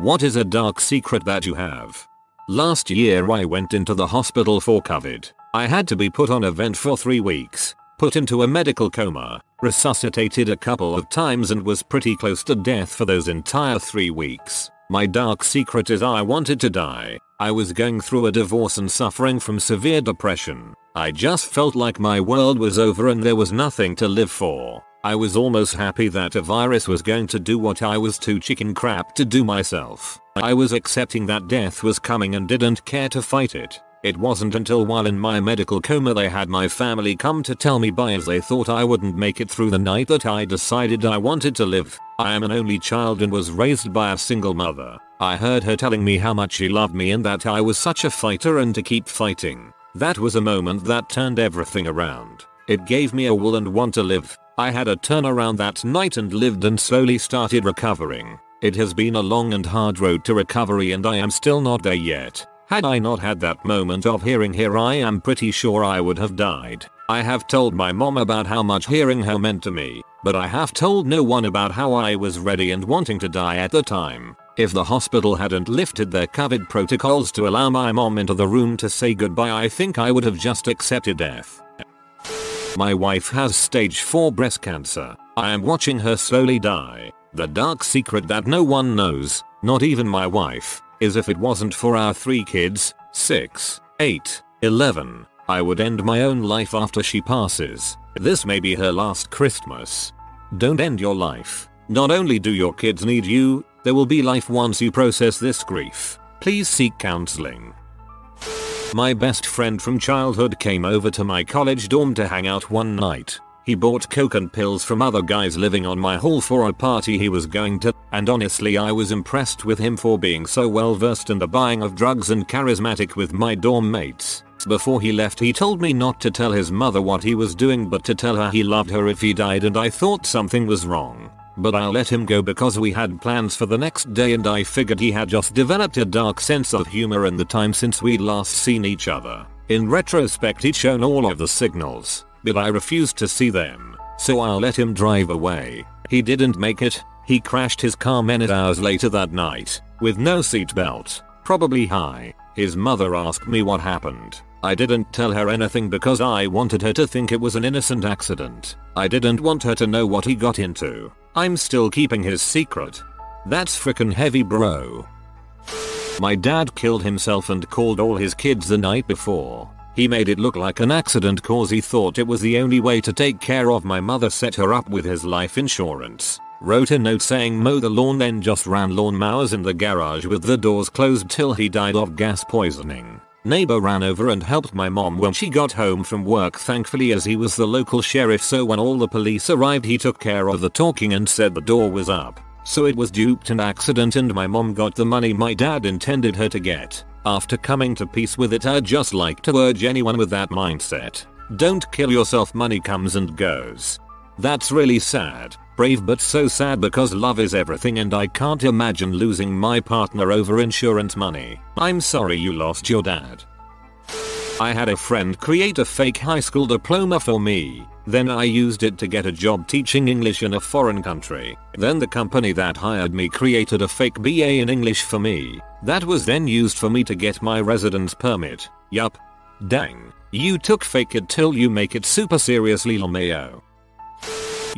What is a dark secret that you have? Last year I went into the hospital for COVID. I had to be put on a vent for 3 weeks, put into a medical coma, resuscitated a couple of times and was pretty close to death for those entire 3 weeks. My dark secret is I wanted to die. I was going through a divorce and suffering from severe depression. I just felt like my world was over and there was nothing to live for. I was almost happy that a virus was going to do what I was too chicken crap to do myself. I was accepting that death was coming and didn't care to fight it. It wasn't until while in my medical coma they had my family come to tell me bye as they thought I wouldn't make it through the night that I decided I wanted to live. I am an only child and was raised by a single mother. I heard her telling me how much she loved me and that I was such a fighter and to keep fighting. That was a moment that turned everything around. It gave me a will and want to live. I had a turnaround that night and lived and slowly started recovering. It has been a long and hard road to recovery and I am still not there yet. Had I not had that moment of hearing here I am pretty sure I would have died. I have told my mom about how much hearing her meant to me, but I have told no one about how I was ready and wanting to die at the time. If the hospital hadn't lifted their COVID protocols to allow my mom into the room to say goodbye I think I would have just accepted death. My wife has stage 4 breast cancer. I am watching her slowly die. The dark secret that no one knows, not even my wife, is if it wasn't for our three kids, 6, 8, 11, I would end my own life after she passes. This may be her last Christmas. Don't end your life. Not only do your kids need you, there will be life once you process this grief. Please seek counseling. My best friend from childhood came over to my college dorm to hang out one night. He bought coke and pills from other guys living on my hall for a party he was going to, and honestly I was impressed with him for being so well versed in the buying of drugs and charismatic with my dorm mates. Before he left he told me not to tell his mother what he was doing but to tell her he loved her if he died and I thought something was wrong. But I'll let him go because we had plans for the next day and I figured he had just developed a dark sense of humor in the time since we'd last seen each other. In retrospect he'd shown all of the signals, but I refused to see them, so I'll let him drive away. He didn't make it, he crashed his car minute hours later that night, with no seatbelt, probably high. His mother asked me what happened. I didn't tell her anything because I wanted her to think it was an innocent accident. I didn't want her to know what he got into. I'm still keeping his secret. That's frickin' heavy bro. My dad killed himself and called all his kids the night before. He made it look like an accident cause he thought it was the only way to take care of my mother set her up with his life insurance. Wrote a note saying mow the lawn then just ran lawnmowers in the garage with the doors closed till he died of gas poisoning. Neighbor ran over and helped my mom when she got home from work thankfully as he was the local sheriff so when all the police arrived he took care of the talking and said the door was up. So it was duped an accident and my mom got the money my dad intended her to get. After coming to peace with it I'd just like to urge anyone with that mindset. Don't kill yourself money comes and goes. That's really sad. Brave but so sad because love is everything and I can't imagine losing my partner over insurance money. I'm sorry you lost your dad. I had a friend create a fake high school diploma for me. Then I used it to get a job teaching English in a foreign country. Then the company that hired me created a fake BA in English for me. That was then used for me to get my residence permit. Yup. Dang. You took fake it till you make it super seriously LMAO.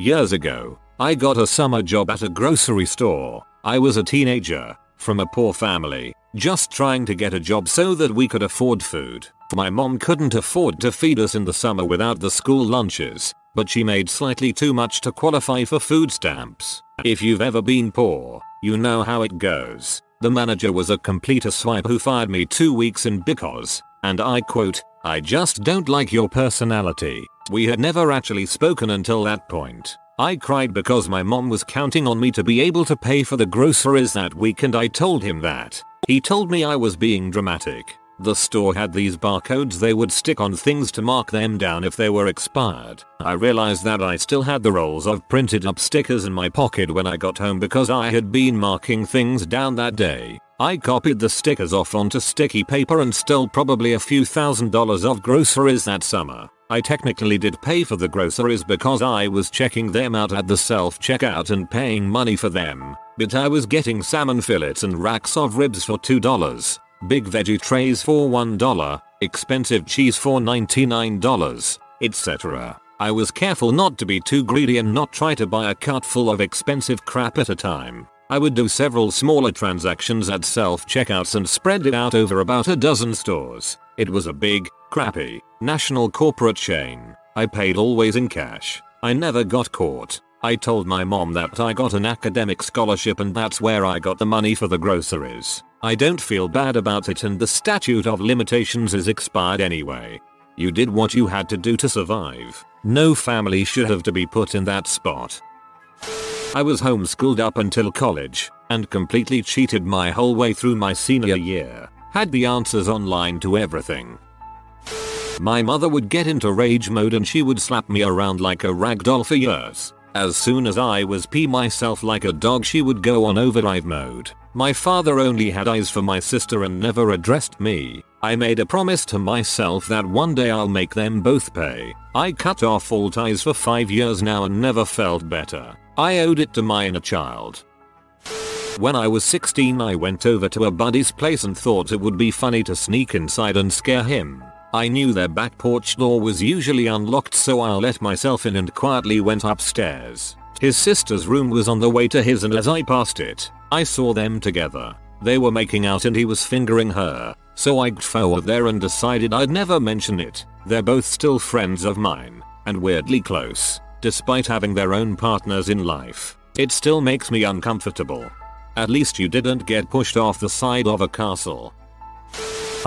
Years ago, I got a summer job at a grocery store. I was a teenager, from a poor family, just trying to get a job so that we could afford food. My mom couldn't afford to feed us in the summer without the school lunches, but she made slightly too much to qualify for food stamps. If you've ever been poor, you know how it goes. The manager was a complete swipe who fired me two weeks in because, and I quote, I just don't like your personality. We had never actually spoken until that point. I cried because my mom was counting on me to be able to pay for the groceries that week and I told him that. He told me I was being dramatic. The store had these barcodes they would stick on things to mark them down if they were expired. I realized that I still had the rolls of printed up stickers in my pocket when I got home because I had been marking things down that day. I copied the stickers off onto sticky paper and stole probably a few thousand dollars of groceries that summer. I technically did pay for the groceries because I was checking them out at the self checkout and paying money for them, but I was getting salmon fillets and racks of ribs for $2, big veggie trays for $1, expensive cheese for $99, etc. I was careful not to be too greedy and not try to buy a cart full of expensive crap at a time. I would do several smaller transactions at self checkouts and spread it out over about a dozen stores. It was a big, crappy, national corporate chain. I paid always in cash. I never got caught. I told my mom that I got an academic scholarship and that's where I got the money for the groceries. I don't feel bad about it and the statute of limitations is expired anyway. You did what you had to do to survive. No family should have to be put in that spot. I was homeschooled up until college and completely cheated my whole way through my senior year. Had the answers online to everything. My mother would get into rage mode and she would slap me around like a rag doll for years. As soon as I was pee myself like a dog she would go on overdrive mode. My father only had eyes for my sister and never addressed me. I made a promise to myself that one day I'll make them both pay. I cut off all ties for 5 years now and never felt better. I owed it to my inner child. When I was 16 I went over to a buddy's place and thought it would be funny to sneak inside and scare him. I knew their back porch door was usually unlocked so I let myself in and quietly went upstairs. His sister's room was on the way to his and as I passed it, I saw them together. They were making out and he was fingering her, so I got forward there and decided I'd never mention it. They're both still friends of mine, and weirdly close, despite having their own partners in life. It still makes me uncomfortable. At least you didn't get pushed off the side of a castle.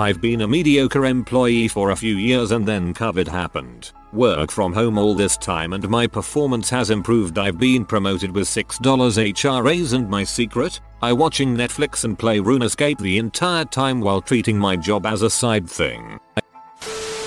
I've been a mediocre employee for a few years and then COVID happened. Work from home all this time and my performance has improved. I've been promoted with $6 HRAs and my secret? I watching Netflix and play RuneScape the entire time while treating my job as a side thing.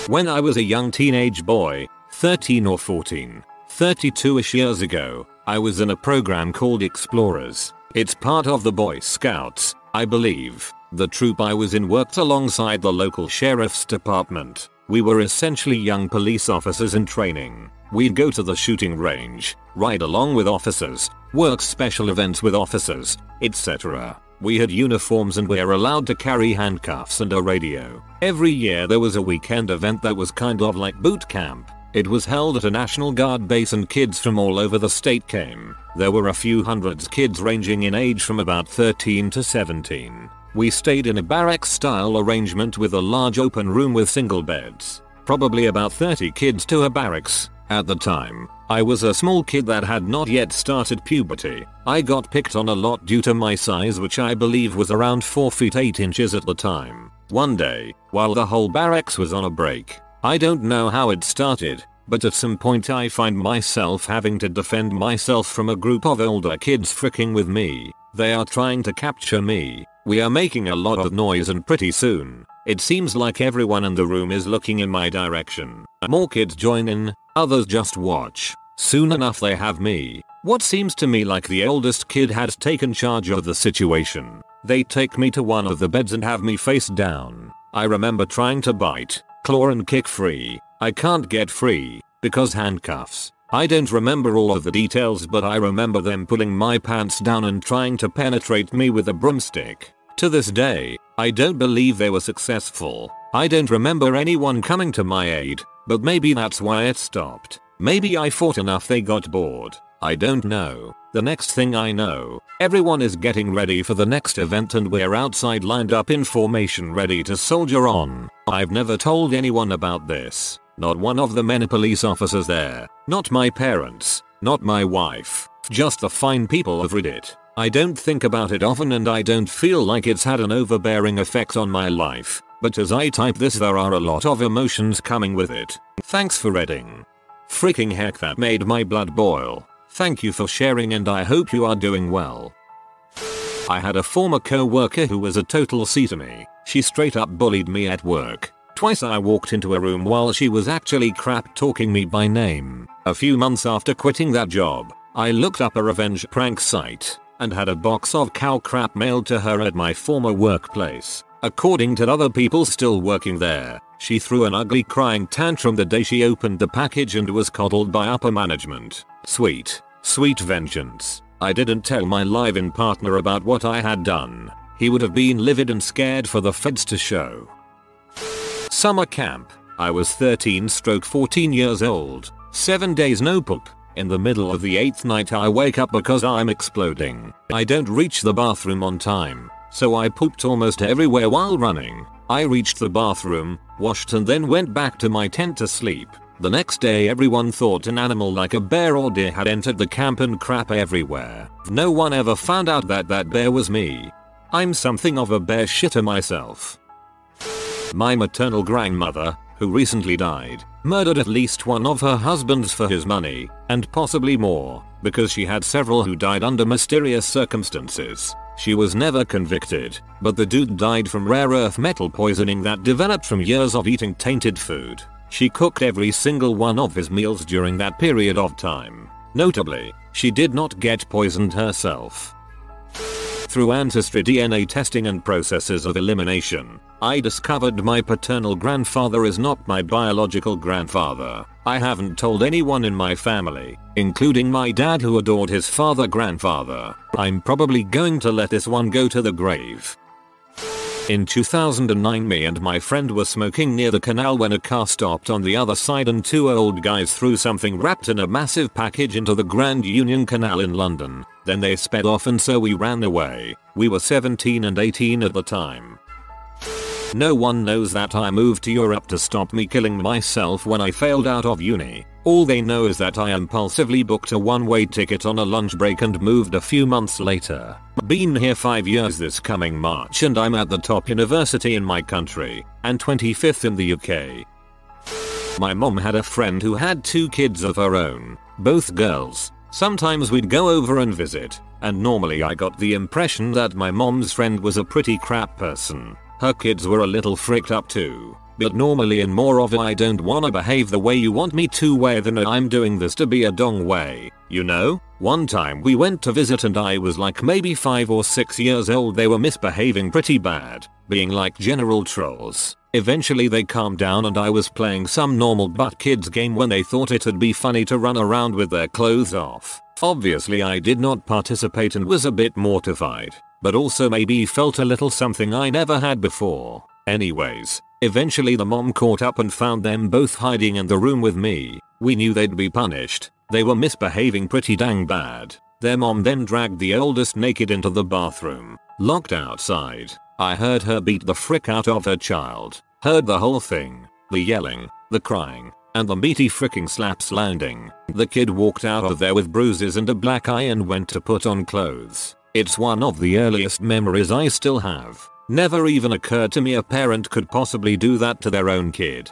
When I was a young teenage boy, 13 or 14, 32ish years ago, I was in a program called Explorers. It's part of the Boy Scouts, I believe. The troop I was in worked alongside the local sheriff's department. We were essentially young police officers in training. We'd go to the shooting range, ride along with officers, work special events with officers, etc. We had uniforms and we were allowed to carry handcuffs and a radio. Every year there was a weekend event that was kind of like boot camp. It was held at a National Guard base and kids from all over the state came. There were a few hundreds kids ranging in age from about 13 to 17. We stayed in a barracks style arrangement with a large open room with single beds. Probably about 30 kids to a barracks. At the time, I was a small kid that had not yet started puberty. I got picked on a lot due to my size which I believe was around 4 feet 8 inches at the time. One day, while the whole barracks was on a break, I don't know how it started, but at some point I find myself having to defend myself from a group of older kids fricking with me. They are trying to capture me. We are making a lot of noise and pretty soon, it seems like everyone in the room is looking in my direction. More kids join in, others just watch. Soon enough they have me. What seems to me like the oldest kid has taken charge of the situation. They take me to one of the beds and have me face down. I remember trying to bite, claw and kick free. I can't get free, because handcuffs. I don't remember all of the details but I remember them pulling my pants down and trying to penetrate me with a broomstick. To this day, I don't believe they were successful. I don't remember anyone coming to my aid, but maybe that's why it stopped. Maybe I fought enough they got bored. I don't know. The next thing I know, everyone is getting ready for the next event and we're outside lined up in formation ready to soldier on. I've never told anyone about this. Not one of the many police officers there. Not my parents. Not my wife. Just the fine people of Reddit. I don't think about it often and I don't feel like it's had an overbearing effect on my life, but as I type this there are a lot of emotions coming with it. Thanks for reading. Freaking heck that made my blood boil. Thank you for sharing and I hope you are doing well. I had a former co-worker who was a total C to me. She straight up bullied me at work. Twice I walked into a room while she was actually crap talking me by name. A few months after quitting that job, I looked up a revenge prank site and had a box of cow crap mailed to her at my former workplace. According to other people still working there, she threw an ugly crying tantrum the day she opened the package and was coddled by upper management. Sweet, sweet vengeance. I didn't tell my live-in partner about what I had done. He would have been livid and scared for the feds to show. Summer camp. I was 13 stroke 14 years old. 7 days no poop. In the middle of the 8th night I wake up because I'm exploding. I don't reach the bathroom on time. So I pooped almost everywhere while running. I reached the bathroom, washed and then went back to my tent to sleep. The next day everyone thought an animal like a bear or deer had entered the camp and crap everywhere. No one ever found out that that bear was me. I'm something of a bear shitter myself. My maternal grandmother, who recently died, murdered at least one of her husbands for his money, and possibly more, because she had several who died under mysterious circumstances. She was never convicted, but the dude died from rare earth metal poisoning that developed from years of eating tainted food. She cooked every single one of his meals during that period of time. Notably, she did not get poisoned herself. Through ancestry DNA testing and processes of elimination, I discovered my paternal grandfather is not my biological grandfather. I haven't told anyone in my family, including my dad who adored his father grandfather. I'm probably going to let this one go to the grave. In 2009 me and my friend were smoking near the canal when a car stopped on the other side and two old guys threw something wrapped in a massive package into the Grand Union Canal in London. Then they sped off and so we ran away. We were 17 and 18 at the time. No one knows that I moved to Europe to stop me killing myself when I failed out of uni. All they know is that I impulsively booked a one-way ticket on a lunch break and moved a few months later. Been here 5 years this coming March and I'm at the top university in my country, and 25th in the UK. My mom had a friend who had two kids of her own, both girls. Sometimes we'd go over and visit, and normally I got the impression that my mom's friend was a pretty crap person. Her kids were a little fricked up too. But normally in more of a I don't wanna behave the way you want me to way than I'm doing this to be a dong way, you know? One time we went to visit and I was like maybe 5 or 6 years old they were misbehaving pretty bad, being like general trolls. Eventually they calmed down and I was playing some normal butt kids game when they thought it'd be funny to run around with their clothes off. Obviously I did not participate and was a bit mortified, but also maybe felt a little something I never had before. Anyways, eventually the mom caught up and found them both hiding in the room with me. We knew they'd be punished. They were misbehaving pretty dang bad. Their mom then dragged the oldest naked into the bathroom, locked outside. I heard her beat the frick out of her child. Heard the whole thing. The yelling, the crying, and the meaty fricking slaps landing. The kid walked out of there with bruises and a black eye and went to put on clothes. It's one of the earliest memories I still have. Never even occurred to me a parent could possibly do that to their own kid.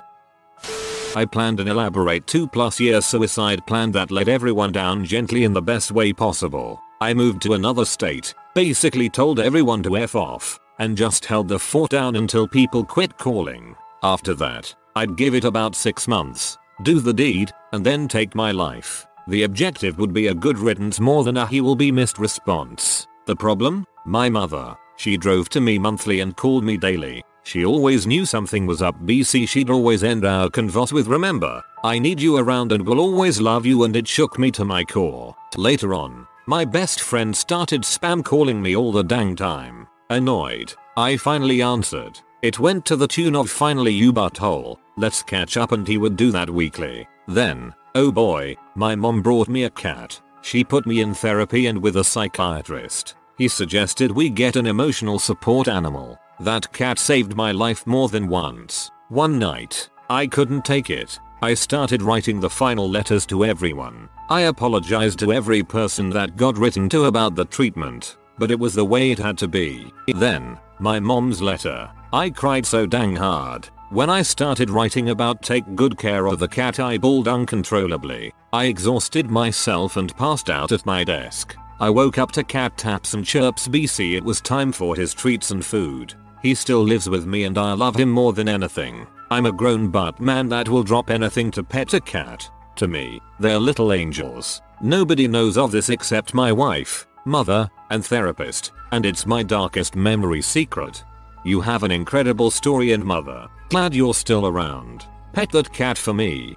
I planned an elaborate 2 plus year suicide plan that let everyone down gently in the best way possible. I moved to another state, basically told everyone to F off, and just held the fort down until people quit calling. After that, I'd give it about 6 months, do the deed, and then take my life. The objective would be a good riddance more than a he will be missed response. The problem? My mother. She drove to me monthly and called me daily. She always knew something was up BC she'd always end our convos with remember, I need you around and will always love you and it shook me to my core. Later on, my best friend started spam calling me all the dang time. Annoyed, I finally answered. It went to the tune of finally you butthole, let's catch up and he would do that weekly. Then, oh boy, my mom brought me a cat. She put me in therapy and with a psychiatrist. He suggested we get an emotional support animal. That cat saved my life more than once. One night, I couldn't take it. I started writing the final letters to everyone. I apologized to every person that got written to about the treatment, but it was the way it had to be. Then, my mom's letter. I cried so dang hard. When I started writing about take good care of the cat I bawled uncontrollably. I exhausted myself and passed out at my desk. I woke up to cat taps and chirps BC it was time for his treats and food. He still lives with me and I love him more than anything. I'm a grown butt man that will drop anything to pet a cat. To me, they're little angels. Nobody knows of this except my wife, mother, and therapist, and it's my darkest memory secret. You have an incredible story and mother. Glad you're still around. Pet that cat for me.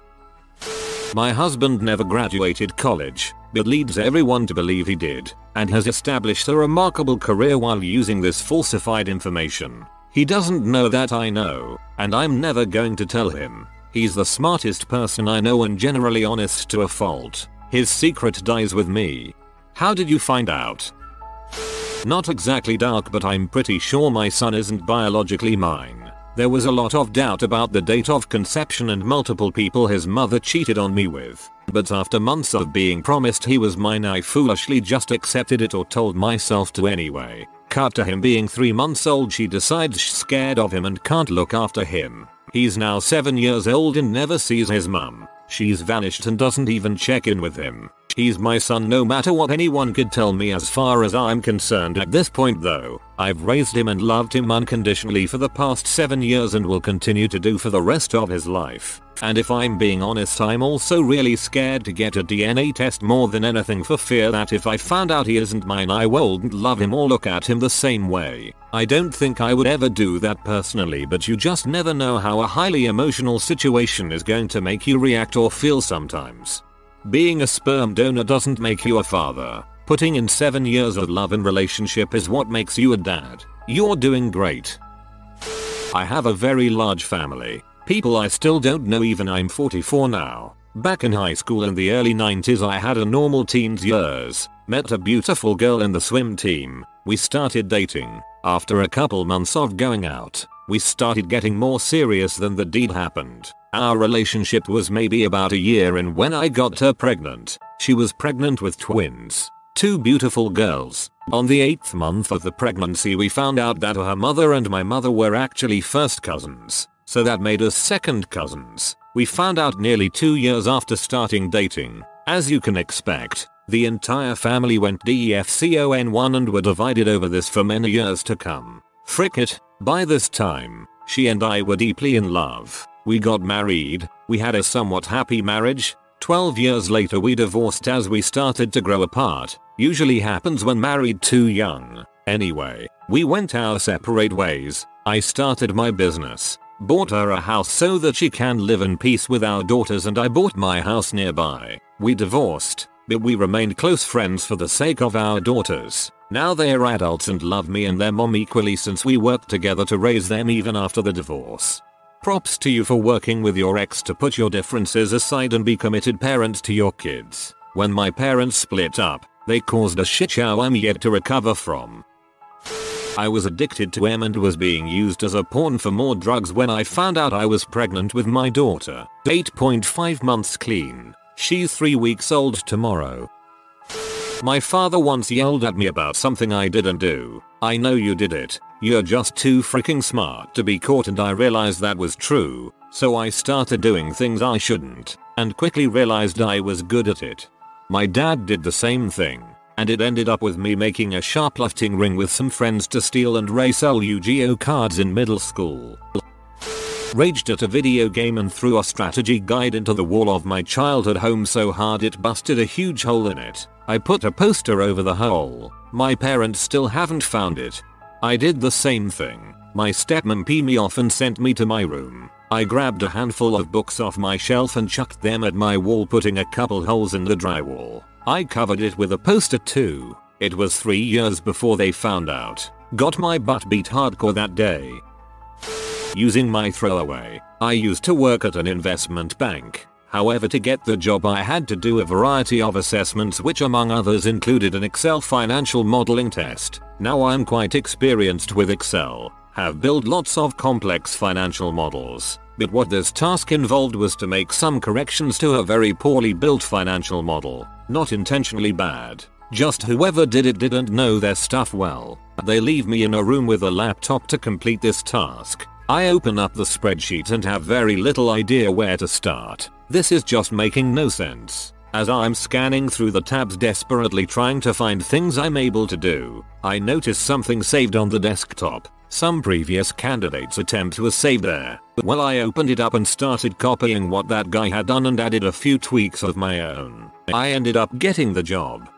My husband never graduated college, but leads everyone to believe he did, and has established a remarkable career while using this falsified information. He doesn't know that I know, and I'm never going to tell him. He's the smartest person I know and generally honest to a fault. His secret dies with me. How did you find out? Not exactly dark but I'm pretty sure my son isn't biologically mine. There was a lot of doubt about the date of conception and multiple people his mother cheated on me with. But after months of being promised he was mine I foolishly just accepted it or told myself to anyway. Cut to him being 3 months old she decides she's scared of him and can't look after him. He's now 7 years old and never sees his mum. She's vanished and doesn't even check in with him. He's my son no matter what anyone could tell me as far as I'm concerned at this point though. I've raised him and loved him unconditionally for the past 7 years and will continue to do for the rest of his life. And if I'm being honest I'm also really scared to get a DNA test more than anything for fear that if I found out he isn't mine I won't love him or look at him the same way. I don't think I would ever do that personally but you just never know how a highly emotional situation is going to make you react or feel sometimes. Being a sperm donor doesn't make you a father. Putting in 7 years of love and relationship is what makes you a dad. You're doing great. I have a very large family. People I still don't know even I'm 44 now. Back in high school in the early 90s I had a normal teens years. Met a beautiful girl in the swim team. We started dating. After a couple months of going out, we started getting more serious than the deed happened. Our relationship was maybe about a year in when I got her pregnant. She was pregnant with twins. Two beautiful girls. On the 8th month of the pregnancy we found out that her mother and my mother were actually first cousins. So that made us second cousins. We found out nearly 2 years after starting dating. As you can expect, the entire family went DEFCON1 and were divided over this for many years to come. Frick it, by this time, she and I were deeply in love. We got married, we had a somewhat happy marriage. 12 years later we divorced as we started to grow apart. Usually happens when married too young. Anyway, we went our separate ways. I started my business. Bought her a house so that she can live in peace with our daughters and I bought my house nearby. We divorced, but we remained close friends for the sake of our daughters. Now they are adults and love me and their mom equally since we worked together to raise them even after the divorce. Props to you for working with your ex to put your differences aside and be committed parents to your kids. When my parents split up, they caused a shit show I'm yet to recover from. I was addicted to M and was being used as a pawn for more drugs when I found out I was pregnant with my daughter. 8.5 months clean. She's 3 weeks old tomorrow. My father once yelled at me about something I didn't do. I know you did it. You're just too freaking smart to be caught and I realized that was true. So I started doing things I shouldn't and quickly realized I was good at it. My dad did the same thing and it ended up with me making a shoplifting ring with some friends to steal and resell Yu-Gi-Oh cards in middle school. Raged at a video game and threw a strategy guide into the wall of my childhood home so hard it busted a huge hole in it. I put a poster over the hole. My parents still haven't found it. I did the same thing. My stepmom pee me off and sent me to my room. I grabbed a handful of books off my shelf and chucked them at my wall putting a couple holes in the drywall. I covered it with a poster too. It was 3 years before they found out. Got my butt beat hardcore that day. Using my throwaway, I used to work at an investment bank. However to get the job I had to do a variety of assessments which among others included an Excel financial modeling test. Now I'm quite experienced with Excel, have built lots of complex financial models, but what this task involved was to make some corrections to a very poorly built financial model. Not intentionally bad, just whoever did it didn't know their stuff well. They leave me in a room with a laptop to complete this task. I open up the spreadsheet and have very little idea where to start. This is just making no sense. As I'm scanning through the tabs desperately trying to find things I'm able to do, I notice something saved on the desktop. Some previous candidate's attempt was saved there. But well I opened it up and started copying what that guy had done and added a few tweaks of my own. I ended up getting the job.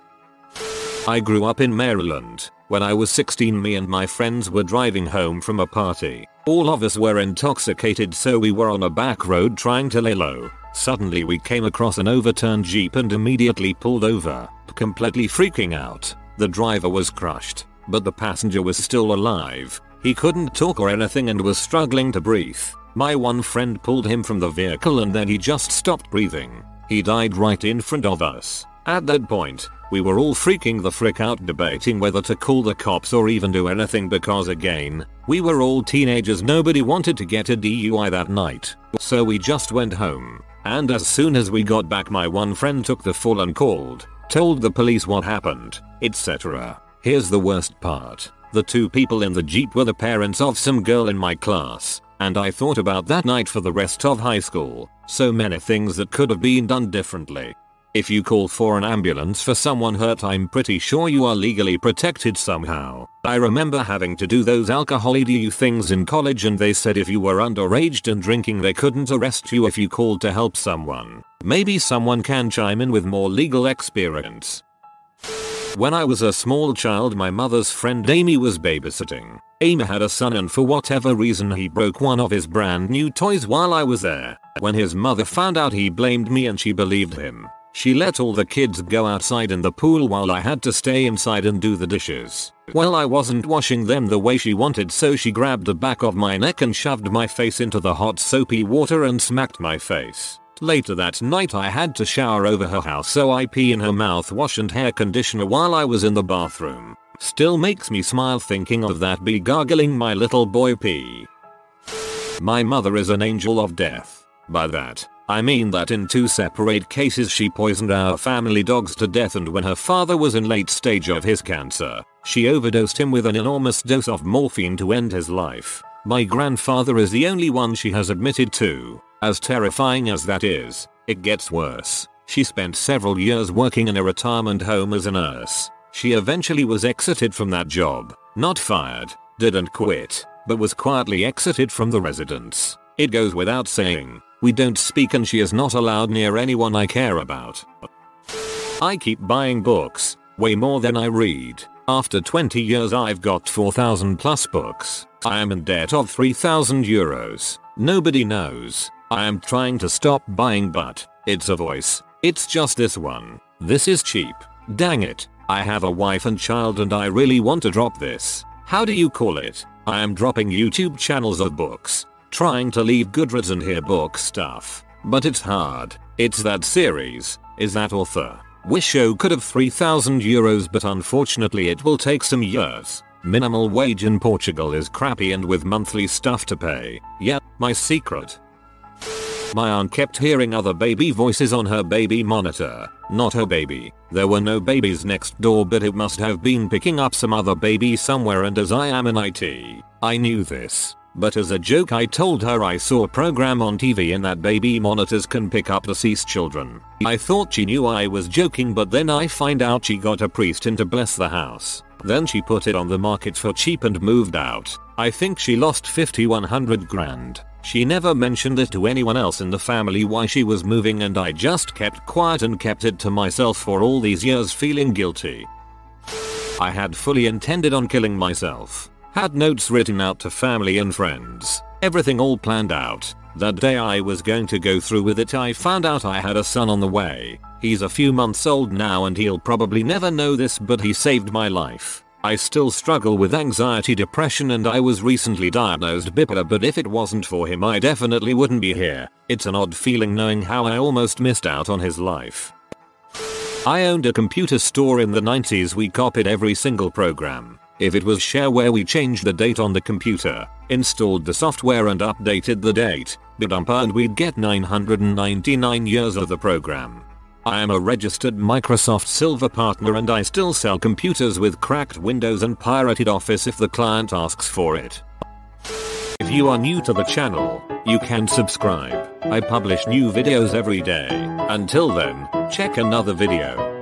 I grew up in Maryland. When I was 16 me and my friends were driving home from a party. All of us were intoxicated so we were on a back road trying to lay low. Suddenly we came across an overturned jeep and immediately pulled over, completely freaking out. The driver was crushed, but the passenger was still alive. He couldn't talk or anything and was struggling to breathe. My one friend pulled him from the vehicle and then he just stopped breathing. He died right in front of us. At that point, we were all freaking the frick out debating whether to call the cops or even do anything because again, we were all teenagers nobody wanted to get a DUI that night. So we just went home. And as soon as we got back my one friend took the fall and called, told the police what happened, etc. Here's the worst part. The two people in the jeep were the parents of some girl in my class, and I thought about that night for the rest of high school. So many things that could have been done differently. If you call for an ambulance for someone hurt I'm pretty sure you are legally protected somehow. I remember having to do those alcohol edu things in college and they said if you were underage and drinking they couldn't arrest you if you called to help someone. Maybe someone can chime in with more legal experience. When I was a small child my mother's friend Amy was babysitting. Amy had a son and for whatever reason he broke one of his brand new toys while I was there. When his mother found out he blamed me and she believed him. She let all the kids go outside in the pool while I had to stay inside and do the dishes. Well I wasn't washing them the way she wanted so she grabbed the back of my neck and shoved my face into the hot soapy water and smacked my face. Later that night I had to shower over her house so I pee in her mouthwash and hair conditioner while I was in the bathroom. Still makes me smile thinking of that bee gargling my little boy pee. My mother is an angel of death. By that, I mean that in two separate cases she poisoned our family dogs to death and when her father was in late stage of his cancer, she overdosed him with an enormous dose of morphine to end his life. My grandfather is the only one she has admitted to. As terrifying as that is, it gets worse. She spent several years working in a retirement home as a nurse. She eventually was exited from that job, not fired, didn't quit, but was quietly exited from the residence. It goes without saying, we don't speak and she is not allowed near anyone I care about. I keep buying books, way more than I read. After 20 years I've got 4000 plus books. I am in debt of 3000 euros. Nobody knows. I am trying to stop buying but, it's a voice. It's just this one. This is cheap. Dang it. I have a wife and child and I really want to drop this. How do you call it? I am dropping YouTube channels of books trying to leave Goodreads and hear book stuff. But it's hard. It's that series. Is that author. Wisho could have 3000 euros but unfortunately it will take some years. Minimal wage in Portugal is crappy and with monthly stuff to pay. Yeah, my secret. My aunt kept hearing other baby voices on her baby monitor. Not her baby. There were no babies next door but it must have been picking up some other baby somewhere and as I am an IT, I knew this. But as a joke I told her I saw a program on TV and that baby monitors can pick up deceased children. I thought she knew I was joking but then I find out she got a priest in to bless the house. Then she put it on the market for cheap and moved out. I think she lost 5100 grand. She never mentioned it to anyone else in the family why she was moving and I just kept quiet and kept it to myself for all these years feeling guilty. I had fully intended on killing myself. Had notes written out to family and friends. Everything all planned out. That day I was going to go through with it I found out I had a son on the way. He's a few months old now and he'll probably never know this but he saved my life. I still struggle with anxiety depression and I was recently diagnosed bipolar but if it wasn't for him I definitely wouldn't be here. It's an odd feeling knowing how I almost missed out on his life. I owned a computer store in the 90s we copied every single program. If it was shareware we changed the date on the computer, installed the software and updated the date, bidumper and we'd get 999 years of the program. I am a registered Microsoft Silver partner and I still sell computers with cracked windows and pirated Office if the client asks for it. If you are new to the channel, you can subscribe. I publish new videos every day. Until then, check another video.